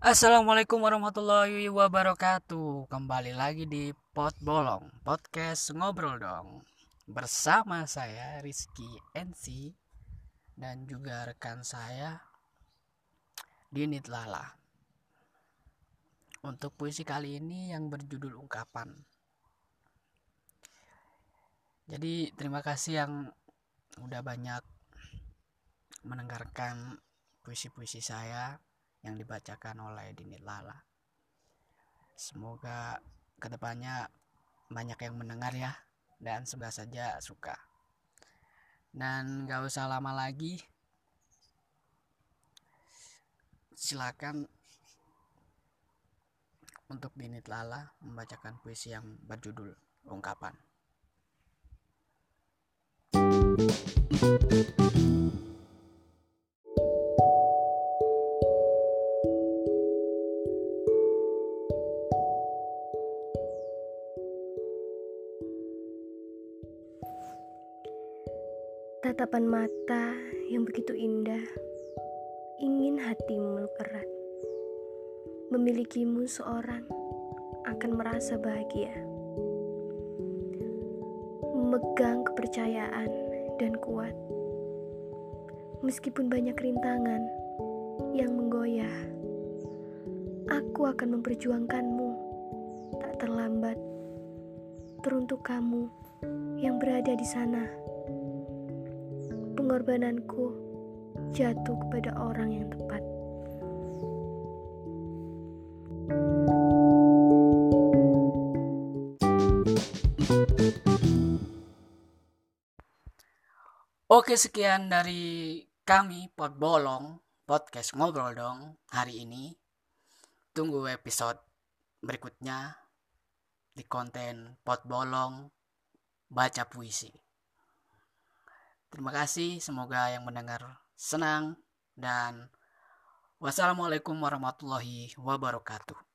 Assalamualaikum warahmatullahi wabarakatuh. Kembali lagi di Pot Bolong Podcast Ngobrol Dong. Bersama saya Rizky NC Dan juga rekan saya Dinit Lala. Untuk puisi kali ini yang berjudul ungkapan. Jadi terima kasih yang udah banyak mendengarkan puisi-puisi saya yang dibacakan oleh Dinit Lala. Semoga ke depannya banyak yang mendengar ya dan semoga saja suka. Dan gak usah lama lagi, silakan untuk Dinit Lala membacakan puisi yang berjudul Ungkapan. Tatapan mata yang begitu indah, ingin hatimu meluk erat. Memilikimu seorang akan merasa bahagia. Memegang kepercayaan dan kuat. Meskipun banyak rintangan yang menggoyah, aku akan memperjuangkanmu tak terlambat. Teruntuk kamu yang berada di sana pengorbananku jatuh kepada orang yang tepat. Oke sekian dari kami Pot Bolong podcast ngobrol dong hari ini. Tunggu episode berikutnya di konten Pot Bolong baca puisi. Terima kasih, semoga yang mendengar senang dan wassalamualaikum warahmatullahi wabarakatuh.